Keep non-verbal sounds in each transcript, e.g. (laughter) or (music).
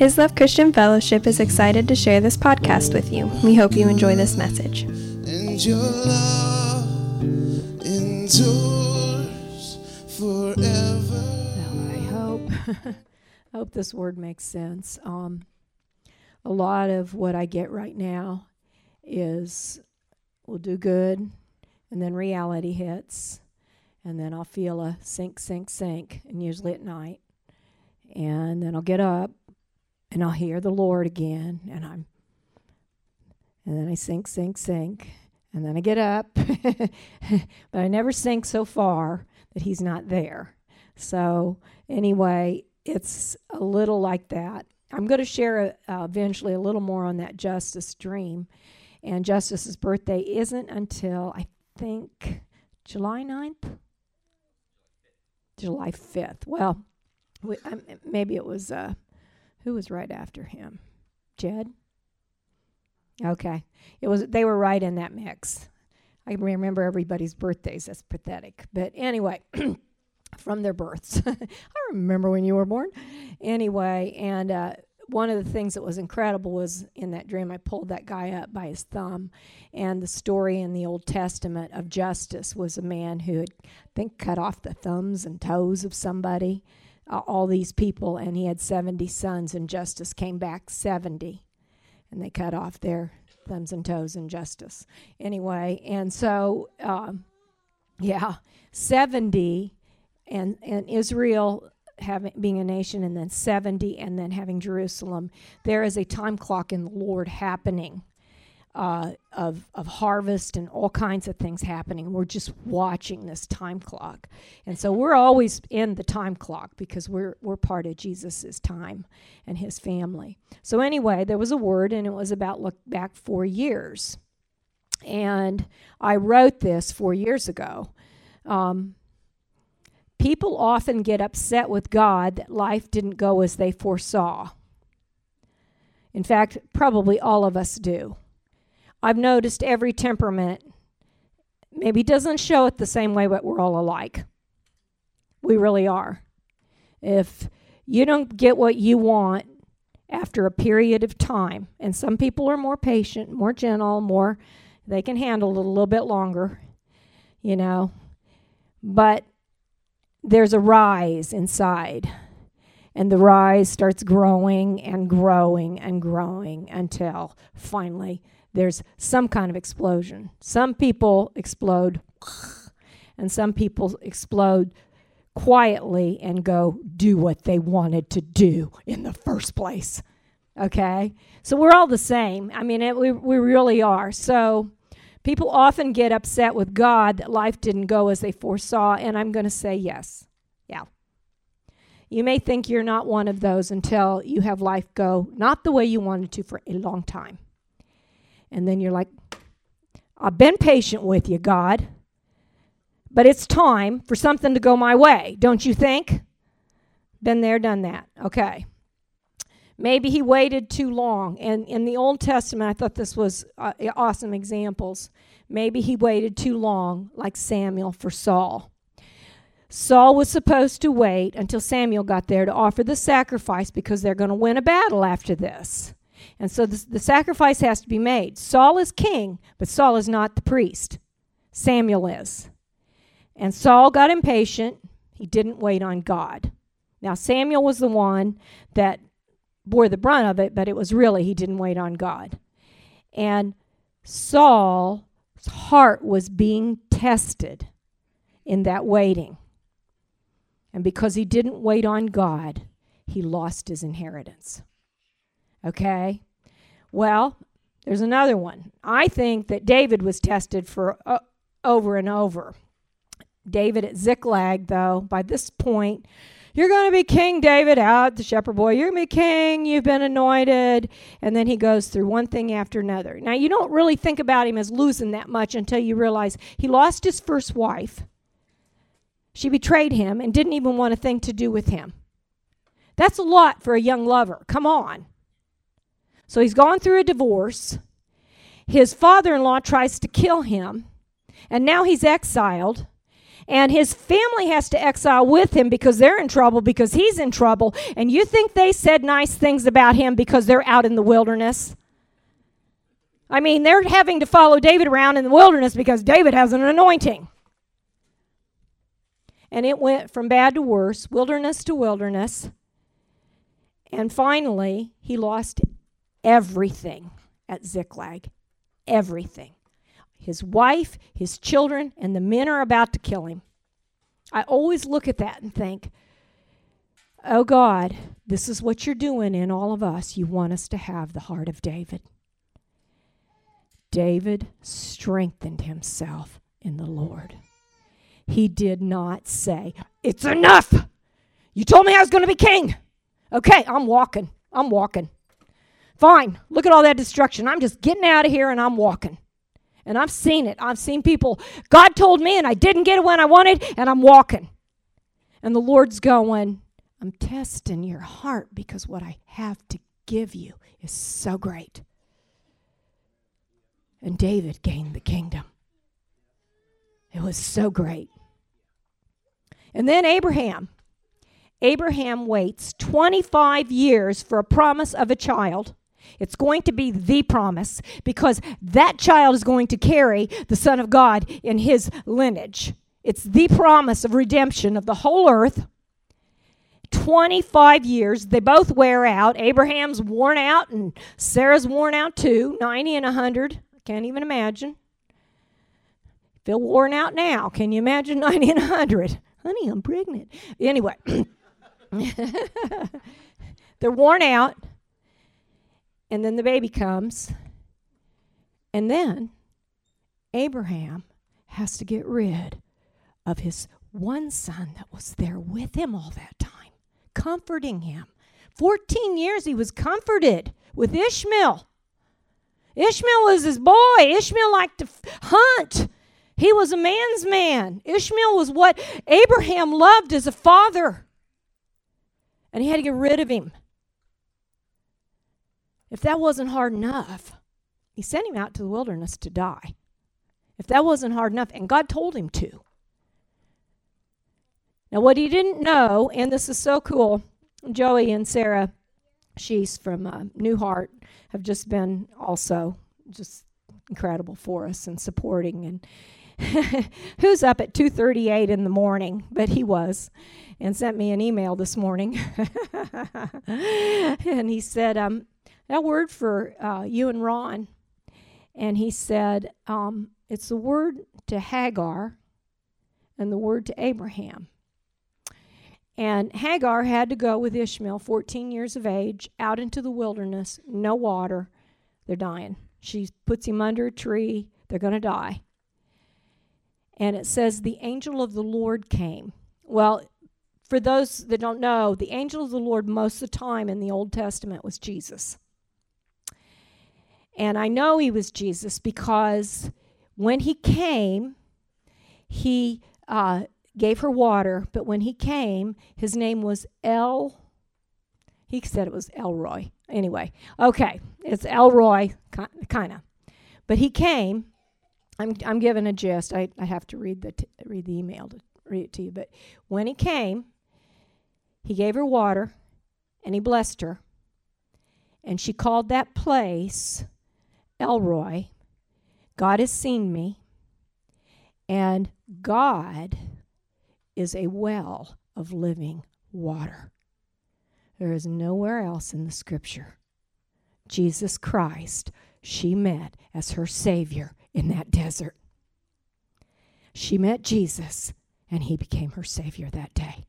His Love Christian Fellowship is excited to share this podcast with you. We hope you enjoy this message. And your love endures forever. Well, I hope (laughs) I hope this word makes sense. Um, a lot of what I get right now is we'll do good, and then reality hits, and then I'll feel a sink, sink, sink, and usually at night. And then I'll get up and I'll hear the Lord again, and I'm, and then I sink, sink, sink, and then I get up, (laughs) but I never sink so far that He's not there. So anyway, it's a little like that. I'm going to share uh, eventually a little more on that Justice dream, and Justice's birthday isn't until I think July 9th, July 5th. Well, we, um, maybe it was. Uh, who was right after him? Jed? Okay. It was they were right in that mix. I remember everybody's birthdays. That's pathetic. But anyway, (clears throat) from their births. (laughs) I remember when you were born. Anyway, and uh, one of the things that was incredible was in that dream, I pulled that guy up by his thumb. And the story in the Old Testament of justice was a man who had, I think, cut off the thumbs and toes of somebody uh, all these people, and he had 70 sons, and Justice came back 70. And they cut off their thumbs and toes in justice. Anyway, and so, um, yeah, 70, and, and Israel having being a nation and then 70 and then having Jerusalem there is a time clock in the Lord happening uh, of, of harvest and all kinds of things happening. We're just watching this time clock. And so we're always in the time clock because we're, we're part of Jesus' time and his family. So, anyway, there was a word, and it was about look back four years. And I wrote this four years ago. Um, people often get upset with God that life didn't go as they foresaw. In fact, probably all of us do. I've noticed every temperament maybe doesn't show it the same way, but we're all alike. We really are. If you don't get what you want after a period of time, and some people are more patient, more gentle, more, they can handle it a little bit longer, you know, but there's a rise inside. And the rise starts growing and growing and growing until finally there's some kind of explosion. Some people explode, and some people explode quietly and go do what they wanted to do in the first place. Okay? So we're all the same. I mean, it, we, we really are. So people often get upset with God that life didn't go as they foresaw, and I'm going to say yes. You may think you're not one of those until you have life go not the way you wanted to for a long time. And then you're like, I've been patient with you, God, but it's time for something to go my way, don't you think? Been there, done that. Okay. Maybe he waited too long. And in the Old Testament, I thought this was uh, awesome examples. Maybe he waited too long, like Samuel for Saul. Saul was supposed to wait until Samuel got there to offer the sacrifice because they're going to win a battle after this. And so the, the sacrifice has to be made. Saul is king, but Saul is not the priest. Samuel is. And Saul got impatient. He didn't wait on God. Now, Samuel was the one that bore the brunt of it, but it was really he didn't wait on God. And Saul's heart was being tested in that waiting. And because he didn't wait on God, he lost his inheritance. Okay? Well, there's another one. I think that David was tested for uh, over and over. David at Ziklag, though, by this point, you're going to be king, David, out the shepherd boy. You're going to be king. You've been anointed. And then he goes through one thing after another. Now, you don't really think about him as losing that much until you realize he lost his first wife. She betrayed him and didn't even want a thing to do with him. That's a lot for a young lover. Come on. So he's gone through a divorce. His father in law tries to kill him, and now he's exiled. And his family has to exile with him because they're in trouble, because he's in trouble. And you think they said nice things about him because they're out in the wilderness? I mean, they're having to follow David around in the wilderness because David has an anointing. And it went from bad to worse, wilderness to wilderness. And finally, he lost everything at Ziklag. Everything. His wife, his children, and the men are about to kill him. I always look at that and think, oh God, this is what you're doing in all of us. You want us to have the heart of David. David strengthened himself in the Lord. He did not say, It's enough. You told me I was going to be king. Okay, I'm walking. I'm walking. Fine. Look at all that destruction. I'm just getting out of here and I'm walking. And I've seen it. I've seen people, God told me and I didn't get it when I wanted and I'm walking. And the Lord's going, I'm testing your heart because what I have to give you is so great. And David gained the kingdom. It was so great. And then Abraham. Abraham waits 25 years for a promise of a child. It's going to be the promise because that child is going to carry the Son of God in his lineage. It's the promise of redemption of the whole earth. 25 years. They both wear out. Abraham's worn out and Sarah's worn out too, 90 and 100. I Can't even imagine. Feel worn out now. Can you imagine (laughs) 90 and 100? Honey, I'm pregnant. Anyway, (coughs) they're worn out. And then the baby comes. And then Abraham has to get rid of his one son that was there with him all that time, comforting him. 14 years he was comforted with Ishmael. Ishmael was his boy. Ishmael liked to f- hunt. He was a man's man. Ishmael was what Abraham loved as a father. And he had to get rid of him. If that wasn't hard enough, he sent him out to the wilderness to die. If that wasn't hard enough, and God told him to. Now, what he didn't know, and this is so cool, Joey and Sarah She's from uh, New Heart have just been also just incredible for us and supporting and (laughs) who's up at 2:38 in the morning but he was and sent me an email this morning (laughs) and he said um, that word for uh, you and Ron and he said um, it's the word to Hagar and the word to Abraham and Hagar had to go with Ishmael, 14 years of age, out into the wilderness, no water. They're dying. She puts him under a tree. They're going to die. And it says, The angel of the Lord came. Well, for those that don't know, the angel of the Lord, most of the time in the Old Testament, was Jesus. And I know he was Jesus because when he came, he uh, gave her water, but when he came, his name was El. He said it was El Roi. Anyway, okay, it's El Roi, kind of. But he came. I'm, I'm giving a gist. I, I have to read the, t- read the email to read it to you. But when he came, he gave her water and he blessed her. And she called that place El Roi. God has seen me. And God is a well of living water. There is nowhere else in the scripture. Jesus Christ, she met as her Savior in that desert. She met Jesus, and he became her Savior that day.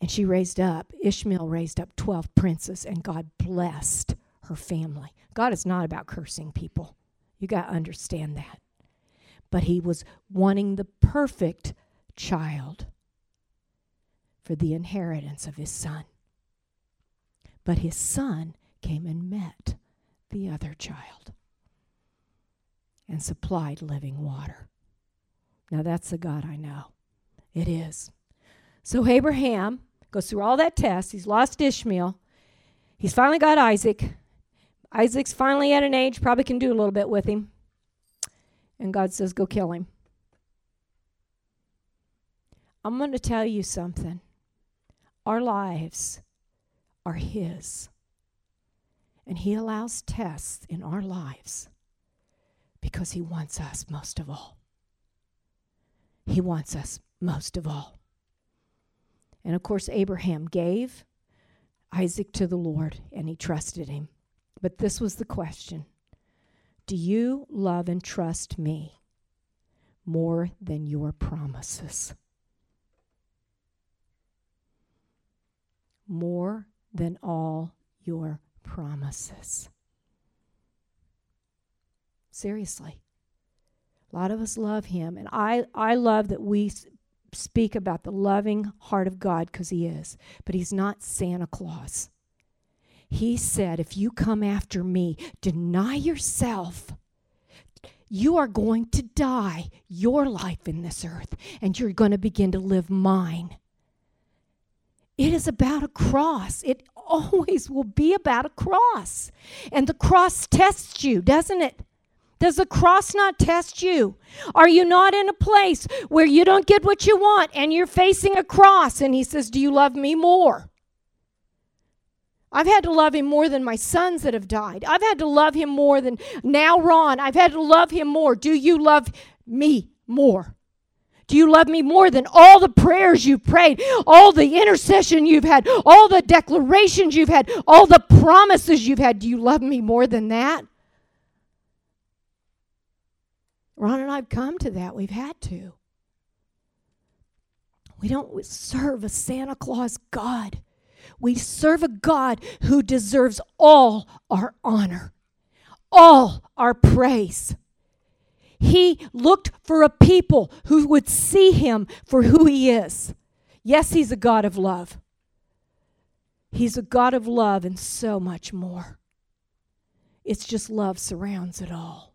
And she raised up, Ishmael raised up 12 princes, and God blessed her family. God is not about cursing people. You got to understand that. But he was wanting the perfect child for the inheritance of his son. But his son came and met the other child and supplied living water. Now that's the God I know. It is. So Abraham goes through all that test. He's lost Ishmael. He's finally got Isaac. Isaac's finally at an age, probably can do a little bit with him. And God says, Go kill him. I'm going to tell you something. Our lives are His. And He allows tests in our lives because He wants us most of all. He wants us most of all. And of course, Abraham gave Isaac to the Lord and he trusted him. But this was the question Do you love and trust me more than your promises? More than all your promises. Seriously. A lot of us love him. And I, I love that we speak about the loving heart of God because he is. But he's not Santa Claus. He said, if you come after me, deny yourself. You are going to die your life in this earth, and you're going to begin to live mine. It is about a cross. It (laughs) always will be about a cross. And the cross tests you, doesn't it? Does the cross not test you? Are you not in a place where you don't get what you want and you're facing a cross? And he says, Do you love me more? I've had to love him more than my sons that have died. I've had to love him more than now Ron. I've had to love him more. Do you love me more? Do you love me more than all the prayers you've prayed, all the intercession you've had, all the declarations you've had, all the promises you've had? Do you love me more than that? Ron and I have come to that. We've had to. We don't serve a Santa Claus God. We serve a God who deserves all our honor, all our praise. He looked for a people who would see him for who he is. Yes, he's a God of love. He's a God of love and so much more. It's just love surrounds it all.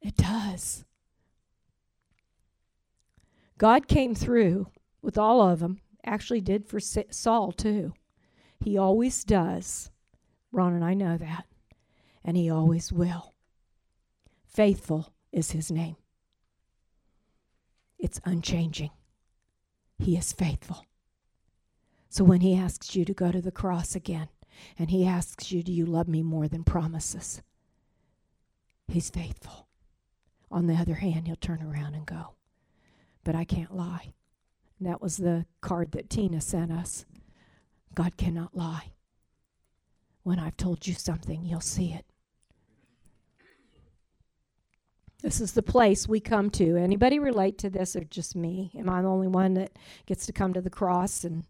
It does. God came through with all of them, actually, did for Saul too. He always does. Ron and I know that. And he always will. Faithful is his name. It's unchanging. He is faithful. So when he asks you to go to the cross again, and he asks you, Do you love me more than promises? He's faithful. On the other hand, he'll turn around and go, But I can't lie. And that was the card that Tina sent us. God cannot lie. When I've told you something, you'll see it. This is the place we come to. Anybody relate to this or just me? Am I the only one that gets to come to the cross and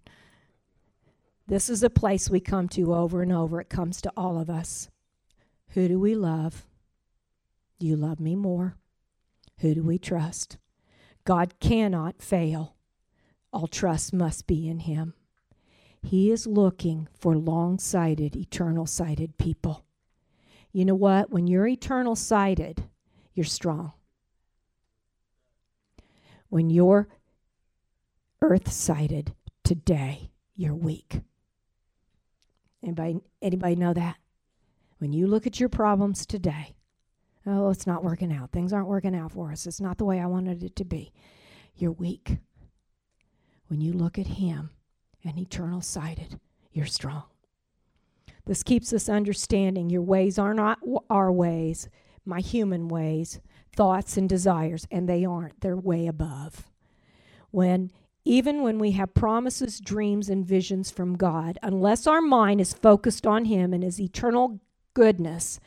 this is a place we come to over and over. It comes to all of us. Who do we love? Do you love me more? Who do we trust? God cannot fail. All trust must be in Him. He is looking for long sighted, eternal sighted people. You know what? When you're eternal sighted, you're strong. When you're earth sighted today, you're weak. Anybody, anybody know that? When you look at your problems today, Oh, it's not working out. Things aren't working out for us. It's not the way I wanted it to be. You're weak. When you look at Him and eternal sighted, you're strong. This keeps us understanding your ways are not our ways, my human ways, thoughts and desires, and they aren't. They're way above. When even when we have promises, dreams, and visions from God, unless our mind is focused on Him and His eternal goodness,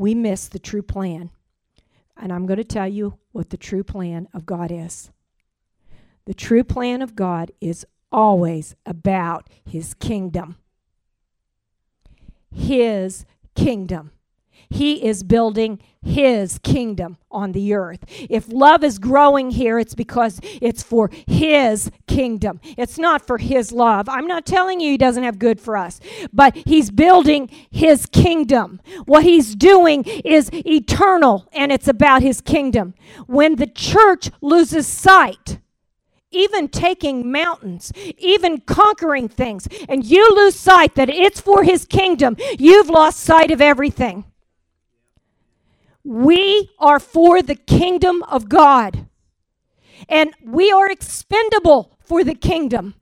we miss the true plan. And I'm going to tell you what the true plan of God is. The true plan of God is always about His kingdom. His kingdom. He is building his kingdom on the earth. If love is growing here, it's because it's for his kingdom. It's not for his love. I'm not telling you he doesn't have good for us, but he's building his kingdom. What he's doing is eternal and it's about his kingdom. When the church loses sight, even taking mountains, even conquering things, and you lose sight that it's for his kingdom, you've lost sight of everything. We are for the kingdom of God. And we are expendable for the kingdom.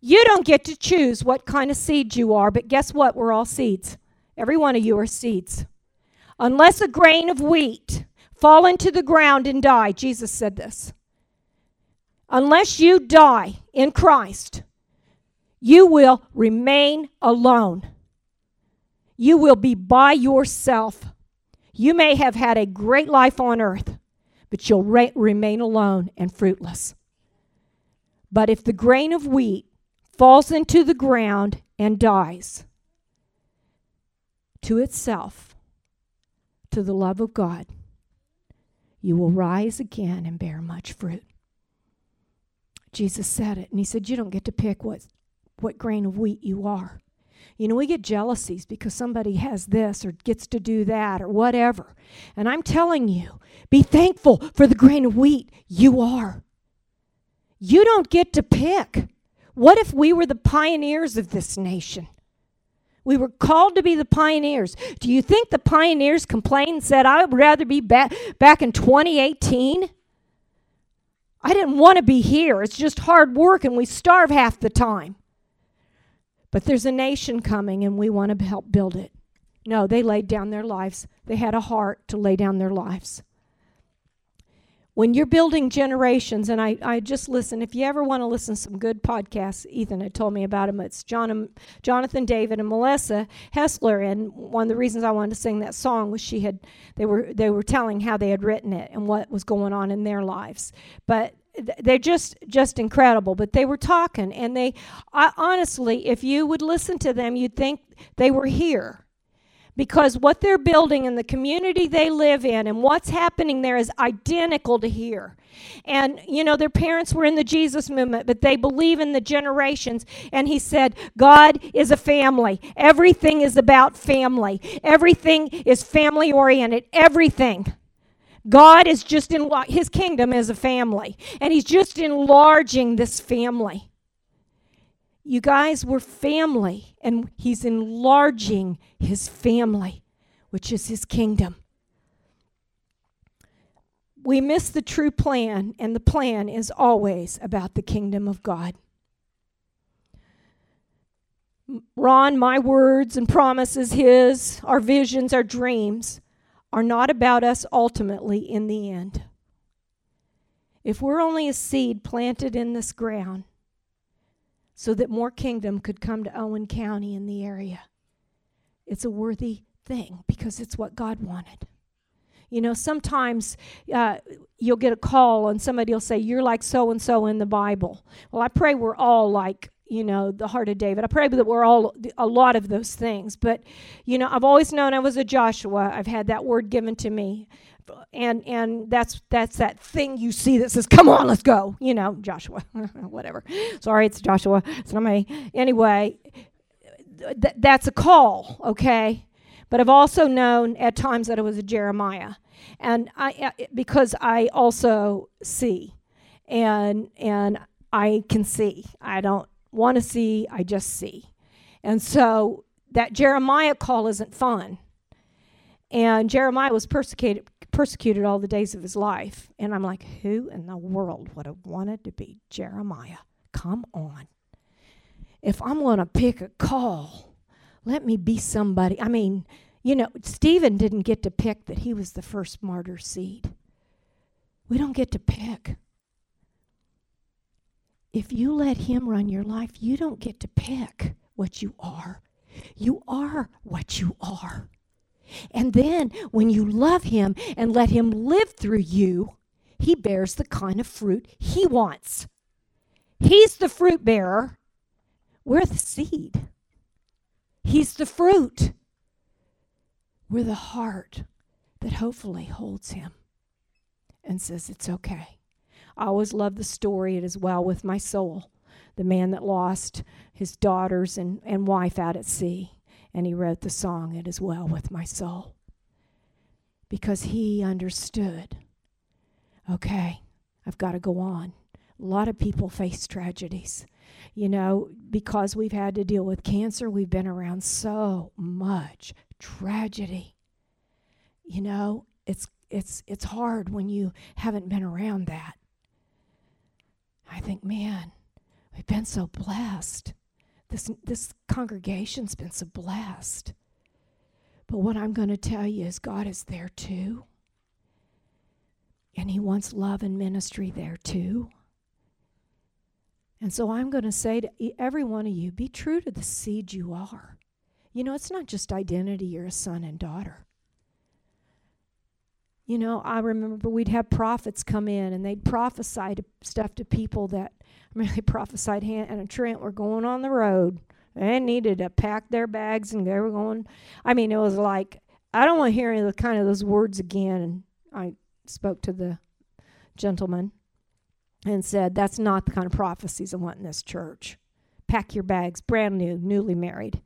You don't get to choose what kind of seed you are, but guess what? We're all seeds. Every one of you are seeds. Unless a grain of wheat fall into the ground and die, Jesus said this. Unless you die in Christ, you will remain alone. You will be by yourself. You may have had a great life on earth, but you'll re- remain alone and fruitless. But if the grain of wheat falls into the ground and dies to itself, to the love of God, you will rise again and bear much fruit. Jesus said it, and he said, You don't get to pick what, what grain of wheat you are. You know, we get jealousies because somebody has this or gets to do that or whatever. And I'm telling you, be thankful for the grain of wheat you are. You don't get to pick. What if we were the pioneers of this nation? We were called to be the pioneers. Do you think the pioneers complained and said, I would rather be back, back in 2018? I didn't want to be here. It's just hard work and we starve half the time. But there's a nation coming and we want to help build it. No, they laid down their lives. They had a heart to lay down their lives. When you're building generations, and I, I just listen, if you ever want to listen to some good podcasts, Ethan had told me about them. It's John, Jonathan David and Melissa Helser. And one of the reasons I wanted to sing that song was she had, they were, they were telling how they had written it and what was going on in their lives. But they're just just incredible but they were talking and they I, honestly if you would listen to them you'd think they were here. Because what they're building in the community they live in and what's happening there is identical to here. And you know their parents were in the jesus movement but they believe in the generations. And he said god is a family. Everything is about family. Everything is family oriented everything God is just in his kingdom as a family, and he's just enlarging this family. You guys, we're family, and he's enlarging his family, which is his kingdom. We miss the true plan, and the plan is always about the kingdom of God. Ron, my words and promises, his, our visions, our dreams are not about us ultimately in the end. If we're only a seed planted in this ground so that more kingdom could come to Owen County in the area, it's a worthy thing because it's what God wanted. You know, sometimes uh, you'll get a call and somebody will say, You're like so and so in the Bible. Well, I pray we're all like you know, the heart of David. I pray that we're all a lot of those things. But, you know, I've always known I was a Joshua. I've had that word given to me. And and that's that's that thing you see that says, "Come on, let's go." You know, Joshua, (laughs) whatever. Sorry, it's Joshua. It's not me. Anyway, th- that's a call, okay. But I've also known at times that it was a Jeremiah, and I because I also see, and and I can see. I don't want to see, I just see. And so that Jeremiah call isn't fun. And Jeremiah was persecuted persecuted all the days of his life. And I'm like, who in the world would have wanted to be Jeremiah? Come on. If I'm going to pick a call, let me be somebody. I mean, you know, Stephen didn't get to pick that he was the first martyr seed. We don't get to pick if you let Him run your life, you don't get to pick what you are. You are what you are. And then when you love Him and let Him live through you, He bears the kind of fruit He wants. He's the fruit bearer. We're the seed. He's the fruit. We're the heart that hopefully holds Him and says, It's okay. I always love the story. It is well with my soul. The man that lost his daughters and, and wife out at sea. And he wrote the song, It is well with my soul. Because he understood okay, I've got to go on. A lot of people face tragedies. You know, because we've had to deal with cancer, we've been around so much tragedy. You know, it's it's it's hard when you haven't been around that. I think, man, we've been so blessed. This this congregation's been so blessed. But what I'm going to tell you is God is there too. And he wants love and ministry there too. And so I'm going to say to every one of you be true to the seed you are. You know, it's not just identity, you're a son and daughter. You know, I remember we'd have prophets come in and they'd prophesy to stuff to people that, I mean, they prophesied Hannah and Trent were going on the road. They needed to pack their bags and they were going. I mean, it was like, I don't want to hear any of the kind of those words again. And I spoke to the gentleman and said, That's not the kind of prophecies I want in this church. Pack your bags, brand new, newly married.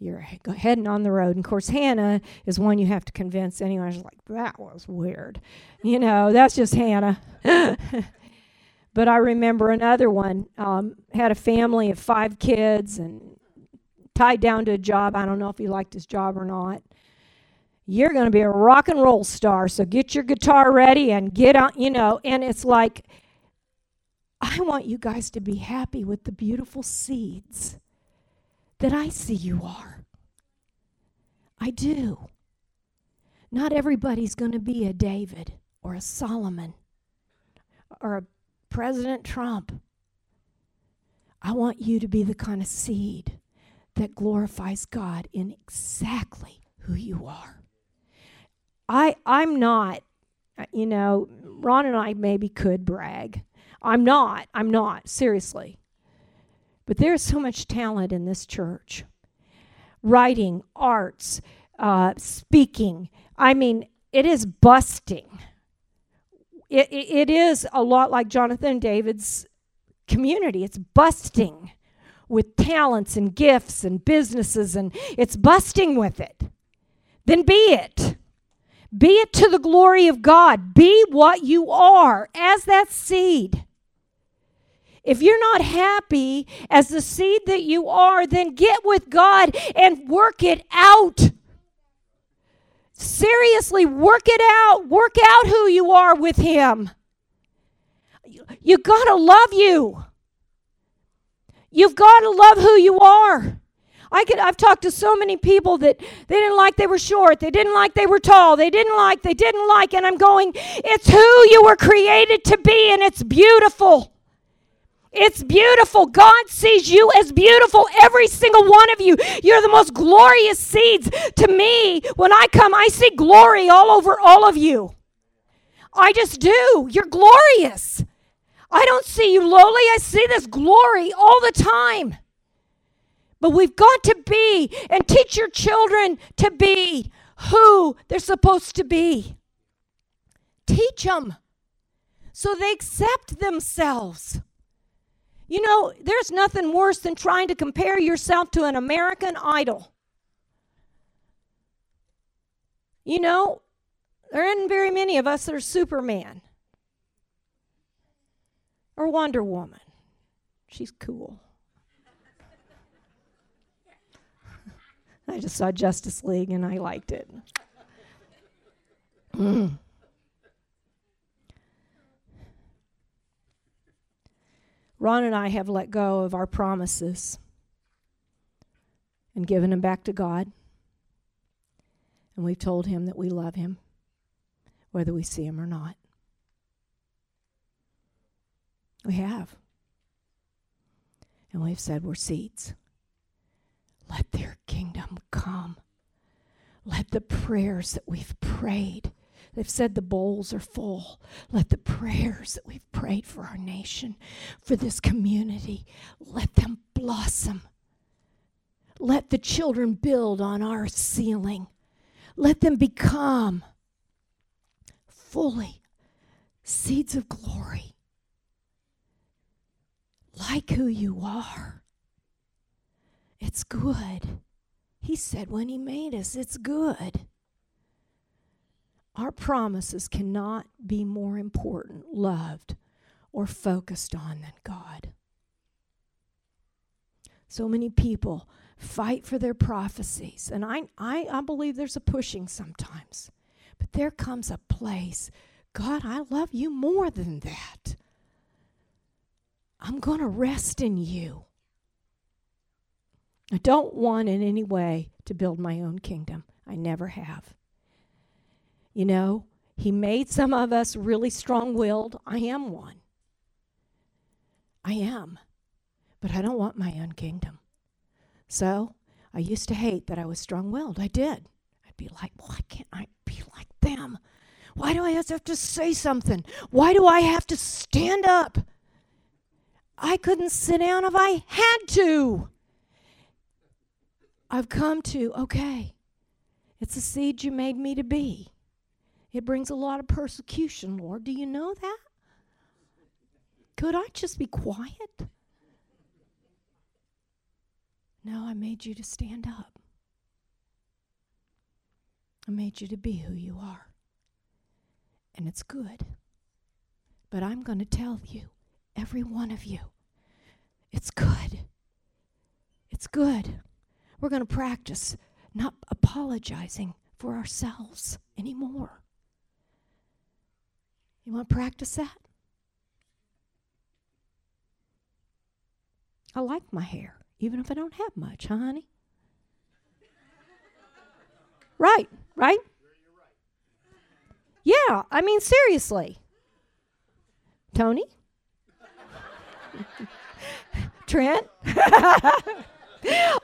You're heading on the road. And of course, Hannah is one you have to convince. I was like, That was weird. You know, that's just Hannah. (laughs) but I remember another one um, had a family of five kids and tied down to a job. I don't know if he liked his job or not you're going to be a rock and roll star. So get your guitar ready and get on, you know. And it's like, I want you guys to be happy with the beautiful seeds that I see you are. I do. Not everybody's going to be a David or a Solomon or a President Trump. I want you to be the kind of seed that glorifies God in exactly who you are. I I'm not uh, you know, Ron and I maybe could brag. I'm not. I'm not, seriously. But there's so much talent in this church. Writing, arts, uh, speaking. I mean, it is busting. It, it, it is a lot like Jonathan David's community. It's busting with talents and gifts and businesses, and it's busting with it. Then be it. Be it to the glory of God. Be what you are as that seed. If you're not happy as the seed that you are, then get with God and work it out. Seriously, work it out. Work out who you are with Him. You got to love you. You've got to love who you are. I could I've talked to so many people that they didn't like they were short, they didn't like they were tall, they didn't like they didn't like and I'm going, it's who you were created to be and it's beautiful. It's beautiful. God sees you as beautiful, every single one of you. You're the most glorious seeds. To me, when I come, I see glory all over all of you. I just do. You're glorious. I don't see you lowly, I see this glory all the time. But we've got to be and teach your children to be who they're supposed to be. Teach them so they accept themselves. You know, there's nothing worse than trying to compare yourself to an American idol. You know, there aren't very many of us that are Superman or Wonder Woman. She's cool. (laughs) I just saw Justice League and I liked it. Mm. (clears throat) Ron and I have let go of our promises and given them back to God. And we've told him that we love him, whether we see him or not. We have. And we've said we're seeds. Let their kingdom come. Let the prayers that we've prayed, they've said the bowls are full. Let the prayers that we've prayed for our nation, for this community, let them blossom. Let the children build on our ceiling. Let them become fully seeds of glory, like who you are. It's good. He said when He made us, it's good. Our promises cannot be more important, loved, or focused on than God. So many people fight for their prophecies, and I, I, I believe there's a pushing sometimes. But there comes a place, God, I love you more than that. I'm going to rest in you. I don't want in any way to build my own kingdom. I never have. You know, He made some of us really strong willed. I am one. I am. But I don't want my own kingdom. So I used to hate that I was strong willed. I did. I'd be like, why can't I be like them? Why do I have to say something? Why do I have to stand up? I couldn't sit down if I had to. I've come to, okay, it's the seed you made me to be. It brings a lot of persecution, Lord. Do you know that? Could I just be quiet? No, I made you to stand up. I made you to be who you are. And it's good. But I'm going to tell you, every one of you, it's good. It's good. We're going to practice not apologizing for ourselves anymore. You want to practice that? I like my hair, even if I don't have much, huh, honey? right, right? Yeah, I mean, seriously. Tony? (laughs) Trent? (laughs)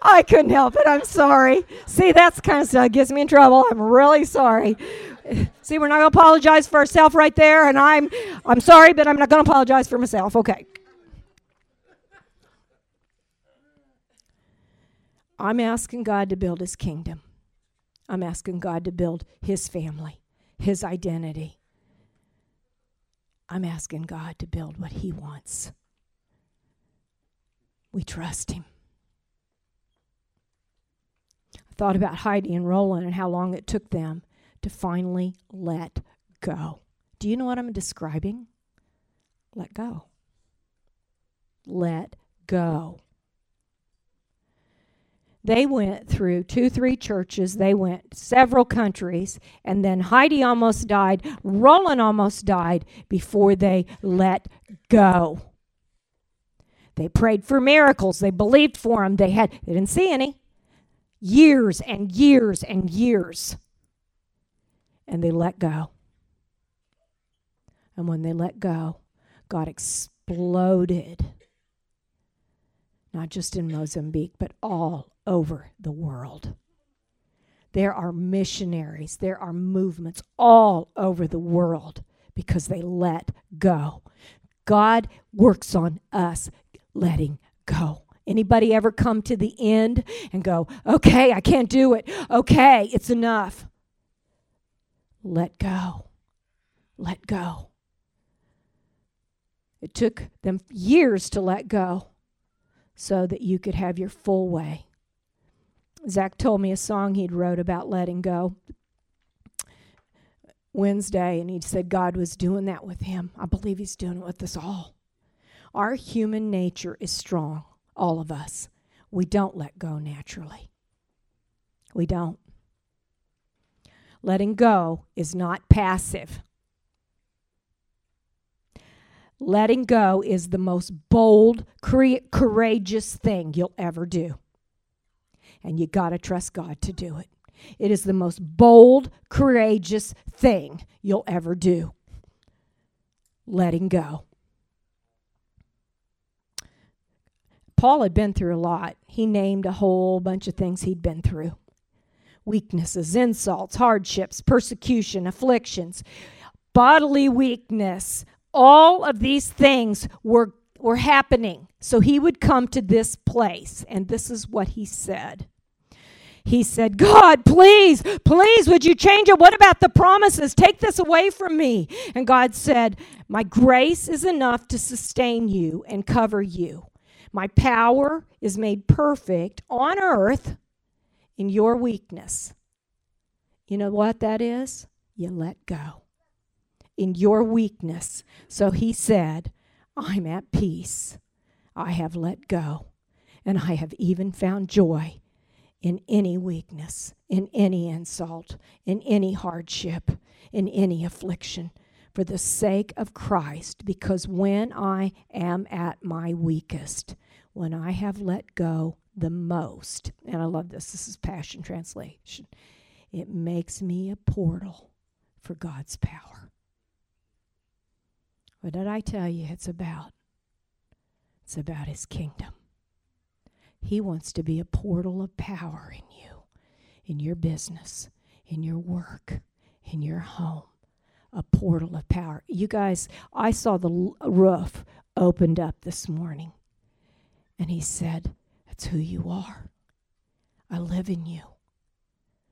I couldn't help it. I'm sorry. See, that's kind of stuff gets me in trouble. I'm really sorry. See, we're not going to apologize for ourselves right there, and I'm I'm sorry, but I'm not going to apologize for myself. Okay. I'm asking God to build his kingdom. I'm asking God to build his family, his identity. I'm asking God to build what he wants. We trust him I thought about Heidi and Rolland and how long it took them to finally let go. Do you know what I'm describing? Let go. Let go. They went through two, three churches. They went several countries. And then Heidi almost died. Rolland almost died before they let go. They prayed for miracles. They believed for them. They had, they didn't see any years and years and years. And they let go. And when they let go, God exploded, not just in Mozambique, but all over the world. There are missionaries, there are movements all over the world because they let go. God works on us letting go. Anybody ever come to the end and go, okay, I can't do it. Okay, it's enough. Let go. Let go. It took them years to let go so that you could have your full way. Zach told me a song he'd wrote about letting go Wednesday, and he said God was doing that with him. I believe he's doing it with us all. Our human nature is strong all of us. We don't let go naturally. We don't. Letting go is not passive. Letting go is the most bold, cre- courageous thing you'll ever do. And you got to trust God to do it. It is the most bold, courageous thing you'll ever do. Letting go. Paul had been through a lot. He named a whole bunch of things he'd been through weaknesses, insults, hardships, persecution, afflictions, bodily weakness. All of these things were, were happening. So he would come to this place, and this is what he said. He said, God, please, please, would you change it? What about the promises? Take this away from me. And God said, My grace is enough to sustain you and cover you. My power is made perfect on earth in your weakness. You know what that is? You let go. In your weakness. So he said, I'm at peace. I have let go. And I have even found joy in any weakness, in any insult, in any hardship, in any affliction, for the sake of Christ, because when I am at my weakest, when I have let go the most, and I love this, this is Passion Translation, it makes me a portal for God's power. What did I tell you it's about? It's about His kingdom. He wants to be a portal of power in you, in your business, in your work, in your home. A portal of power. You guys, I saw the roof opened up this morning. And he said, That's who you are. I live in you.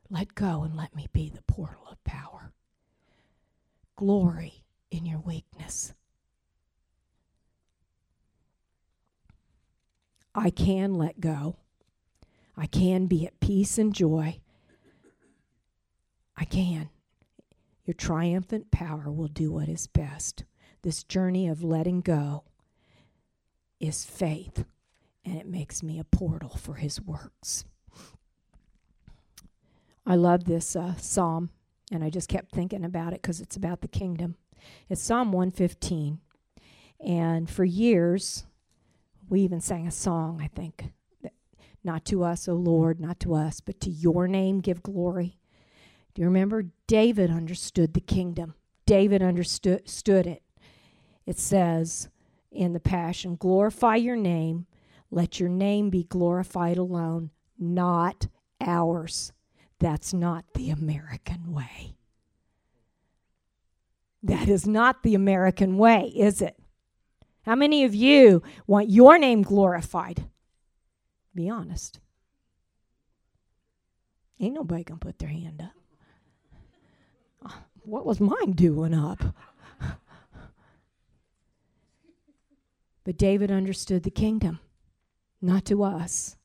Let go and let me be the portal of power. Glory in your weakness. I can let go. I can be at peace and joy. I can. Your triumphant power will do what is best. This journey of letting go is faith, and it makes me a portal for His works. I love this uh, psalm, and I just kept thinking about it because it's about the kingdom. It's Psalm 115. And for years, we even sang a song, I think. Not to us, O Lord, not to us, but to your name give glory. Do you remember? David understood the kingdom. David understood stood it. It says in the Passion, glorify your name. Let your name be glorified alone, not ours. That's not the American way. That is not the American way, is it? How many of you want your name glorified? Be honest. Ain't nobody gonna put their hand up. What was mine doing up? but David understood the kingdom, not to us.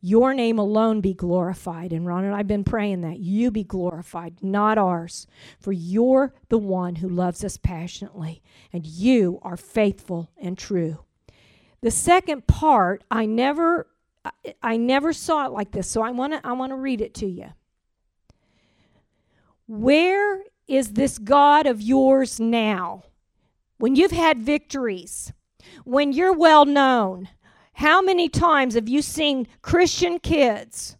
Your name alone be glorified. And Ron and I have been praying that you be glorified, not ours. For you're the one who loves us passionately, and you are faithful and true. The second part, I never I never saw it like this, so I want to I want to read it to you. Where is this God of yours now? When you've had victories, when you're well known, how many times have you seen Christian kids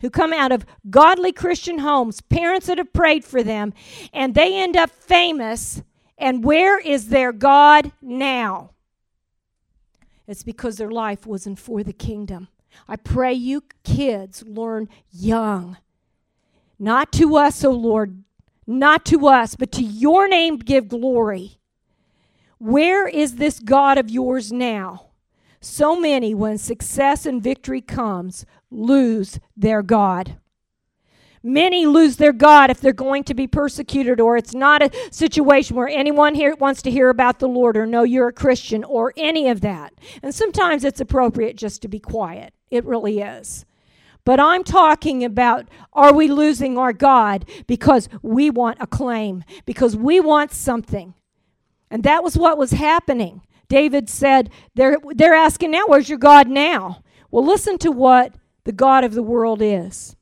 who come out of godly Christian homes, parents that have prayed for them, and they end up famous? And where is their God now? It's because their life wasn't for the kingdom. I pray you kids learn young. Not to us, O oh Lord, not to us, but to your name give glory. Where is this God of yours now? So many, when success and victory comes, lose their God. Many lose their God if they're going to be persecuted, or it's not a situation where anyone here wants to hear about the Lord or know you're a Christian or any of that. And sometimes it's appropriate just to be quiet. It really is. But I'm talking about are we losing our God because we want a claim, because we want something? And that was what was happening. David said, they're, they're asking now, where's your God now? Well, listen to what the God of the world is.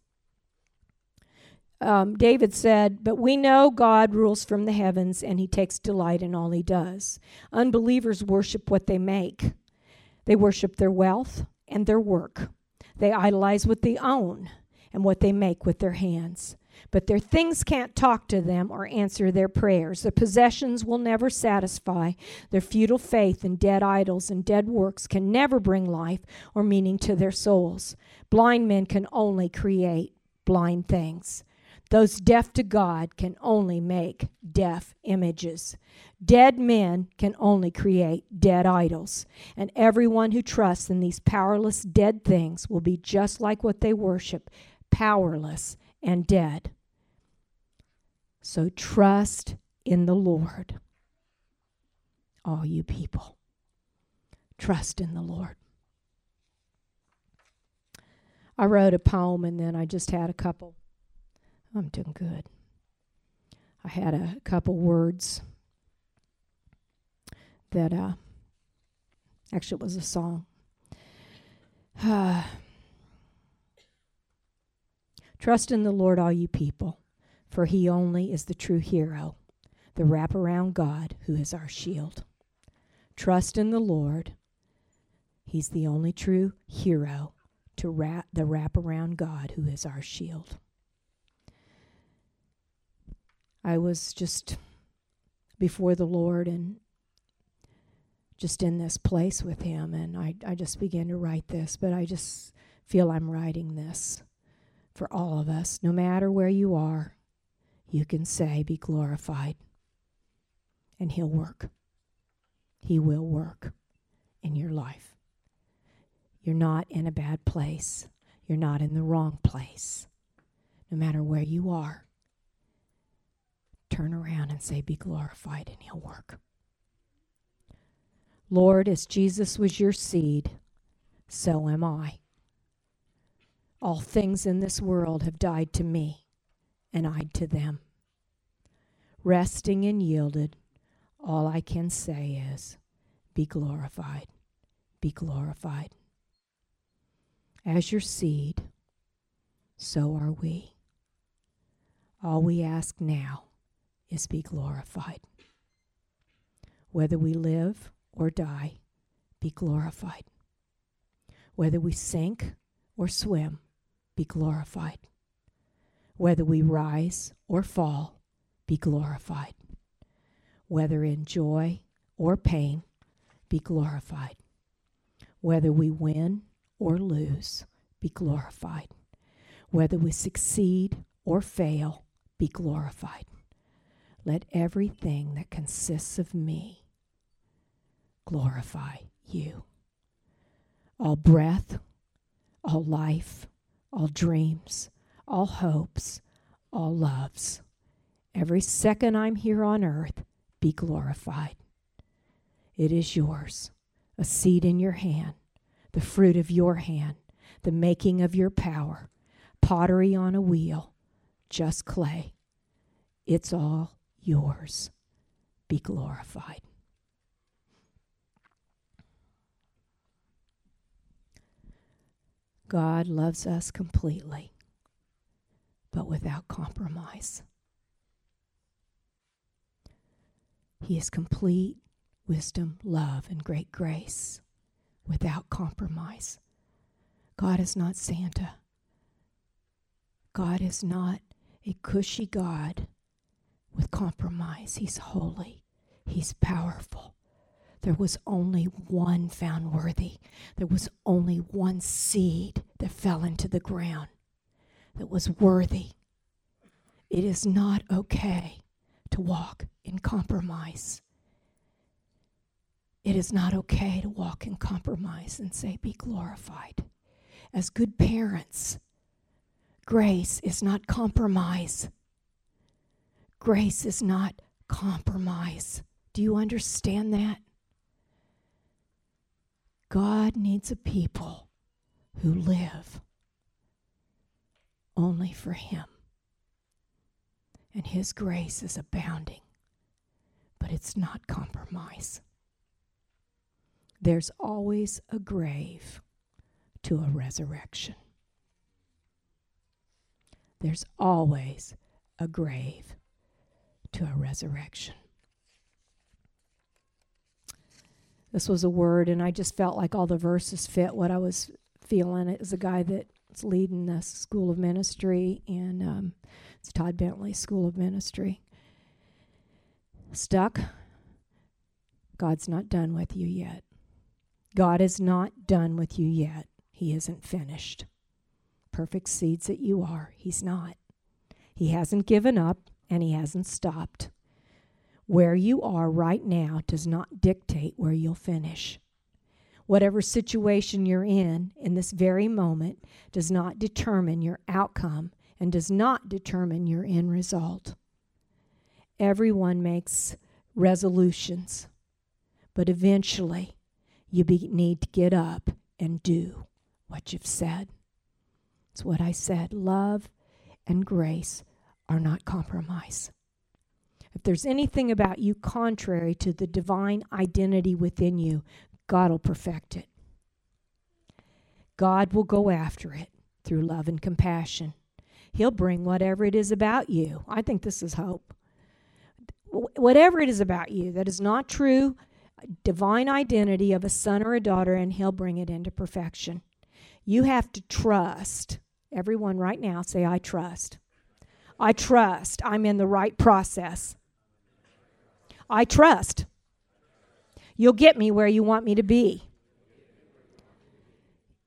Um, David said, But we know God rules from the heavens and he takes delight in all he does. Unbelievers worship what they make, they worship their wealth and their work. They idolize what they own and what they make with their hands. But their things can't talk to them or answer their prayers. Their possessions will never satisfy. Their futile faith in dead idols and dead works can never bring life or meaning to their souls. Blind men can only create blind things. Those deaf to God can only make deaf images. Dead men can only create dead idols. And everyone who trusts in these powerless dead things will be just like what they worship powerless and dead. So trust in the Lord, all you people. Trust in the Lord. I wrote a poem and then I just had a couple. I'm doing good. I had a couple words that uh, actually it was a song. (sighs) Uh, Trust in the Lord, all you people, for he only is the true hero, the wraparound God who is our shield. Trust in the Lord. He's the only true hero to wrap the wraparound God who is our shield. I was just before the Lord and just in this place with Him, and I, I just began to write this, but I just feel I'm writing this for all of us. No matter where you are, you can say, Be glorified, and He'll work. He will work in your life. You're not in a bad place. You're not in the wrong place. No matter where you are, turn around and say, Be glorified, and He'll work. Lord, as Jesus was your seed, so am I. All things in this world have died to me, and I to them. Resting and yielded, all I can say is, Be glorified, be glorified. As your seed, so are we. All we ask now is be glorified. Whether we live or die, be glorified. Whether we sink or swim, be glorified. Whether we rise or fall, be glorified. Whether in joy or pain, be glorified. Whether we win or lose, be glorified. Whether we succeed or fail, be glorified. Let everything that consists of me glorify you. All breath, all life, all dreams, all hopes, all loves. Every second I'm here on earth, be glorified. It is yours, a seed in your hand, the fruit of your hand, the making of your power, pottery on a wheel, just clay. It's all yours. Be glorified. God loves us completely, but without compromise. He is complete wisdom, love, and great grace without compromise. God is not Santa. God is not a cushy God with compromise. He's holy, He's powerful. There was only one found worthy. There was only one seed that fell into the ground that was worthy. It is not okay to walk in compromise. It is not okay to walk in compromise and say, Be glorified. As good parents, grace is not compromise. Grace is not compromise. Do you understand that? God needs a people who live only for Him. And His grace is abounding, but it's not compromise. There's always a grave to a resurrection. There's always a grave to a resurrection. This was a word, and I just felt like all the verses fit what I was feeling. Was a guy that's leading the School of Ministry, and um, it's Todd Bentley School of Ministry. Stuck. God's not done with you yet. God is not done with you yet. He isn't finished. Perfect seeds that you are, He's not. He hasn't given up and He hasn't stopped. Where you are right now does not dictate where you'll finish. Whatever situation you're in in this very moment does not determine your outcome and does not determine your end result. Everyone makes resolutions, but eventually you be, need to get up and do what you've said. It's what I said. Love and grace are not compromise. If there's anything about you contrary to the divine identity within you, God will perfect it. God will go after it through love and compassion. He'll bring whatever it is about you. I think this is hope. Whatever it is about you that is not true divine identity of a son or a daughter, and He'll bring it into perfection. You have to trust. Everyone, right now, say, I trust. I trust I'm in the right process. I trust. You'll get me where you want me to be.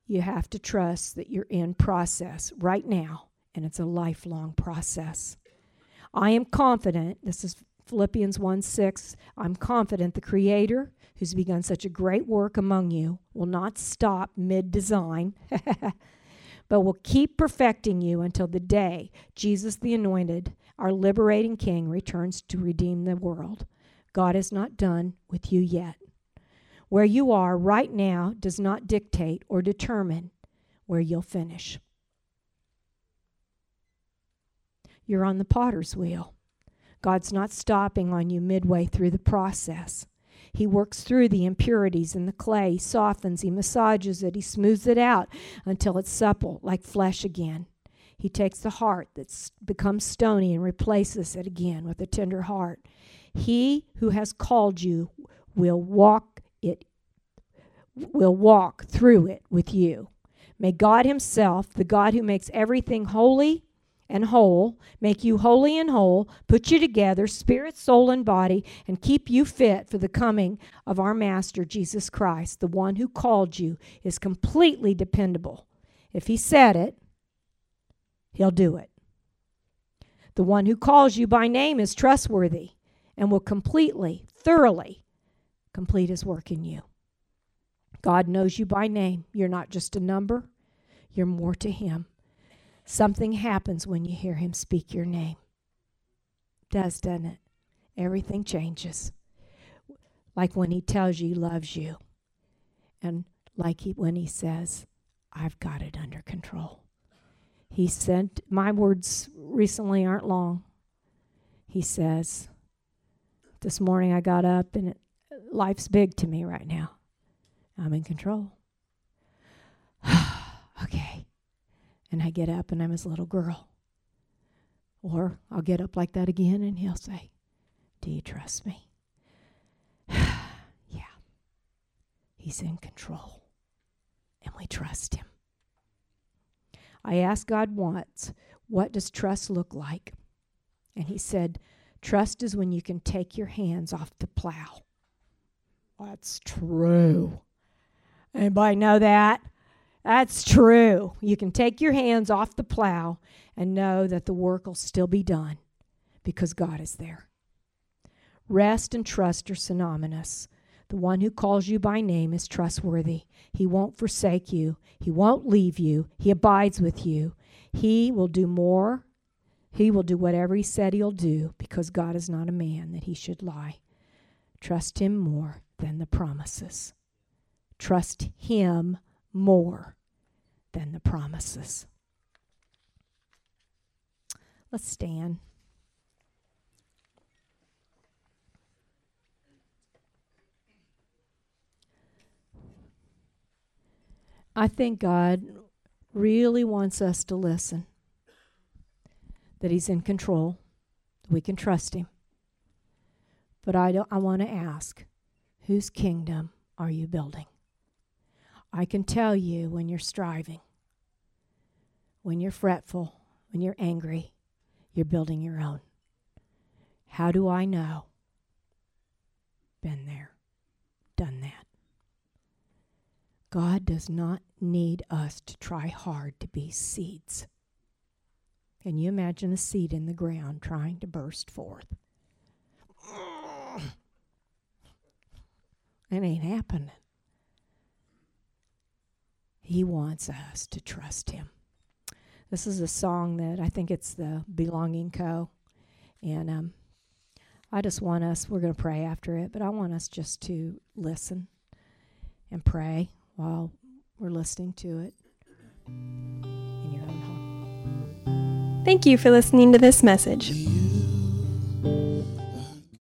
You have to trust that you're in process right now, and it's a lifelong process. I am confident, this is Philippians 1 6, I'm confident the Creator, who's begun such a great work among you, will not stop mid design, (laughs) but will keep perfecting you until the day Jesus the Anointed, our liberating King, returns to redeem the world. God is not done with you yet. Where you are right now does not dictate or determine where you'll finish. You're on the potter's wheel. God's not stopping on you midway through the process. He works through the impurities in the clay, he softens, he massages it, he smooths it out until it's supple, like flesh again. He takes the heart that's become stony and replaces it again with a tender heart. He who has called you will walk it will walk through it with you. May God himself, the God who makes everything holy, and whole, make you holy and whole, put you together, spirit, soul, and body, and keep you fit for the coming of our Master Jesus Christ. The one who called you is completely dependable. If he said it, he'll do it. The one who calls you by name is trustworthy and will completely, thoroughly complete his work in you. God knows you by name. You're not just a number, you're more to him. Something happens when you hear him speak your name. Does, doesn't it? Everything changes. Like when he tells you he loves you. And like he, when he says, I've got it under control. He sent, my words recently aren't long. He says, This morning I got up and it, life's big to me right now. I'm in control. (sighs) okay and I get up and I'm his little girl. Or I'll get up like that again and he'll say, Do you trust me? (sighs) yeah. He's in control. And we trust him. I asked God once, What does trust look like? And he said, Trust is when you can take your hands off the plow. That's true. Anybody know that? That's true. You can take your hands off the plow and know that the work will still be done because God is there. Rest and trust are synonymous. The one who calls you by name is trustworthy. He won't forsake you, He won't leave you, He abides with you. He will do more. He will do whatever He said He'll do because God is not a man that He should lie. Trust Him more than the promises. Trust Him more than the promises. Let's stand. I think God really wants us to listen, that He's in control, we can trust Him. But I, don't, I want to ask whose kingdom are you building? I can tell you when you're striving, when you're fretful, when you're angry, you're building your own. How do I know? Been there, done that. God does not need us to try hard to be seeds. Can you imagine a seed in the ground trying to burst forth? It ain't happening. He wants us to trust Him. This is a song that I think it's the Belonging Co. And um, I just want us, we're going to pray after it, but I want us just to listen and pray while we're listening to it Thank you for listening to this message.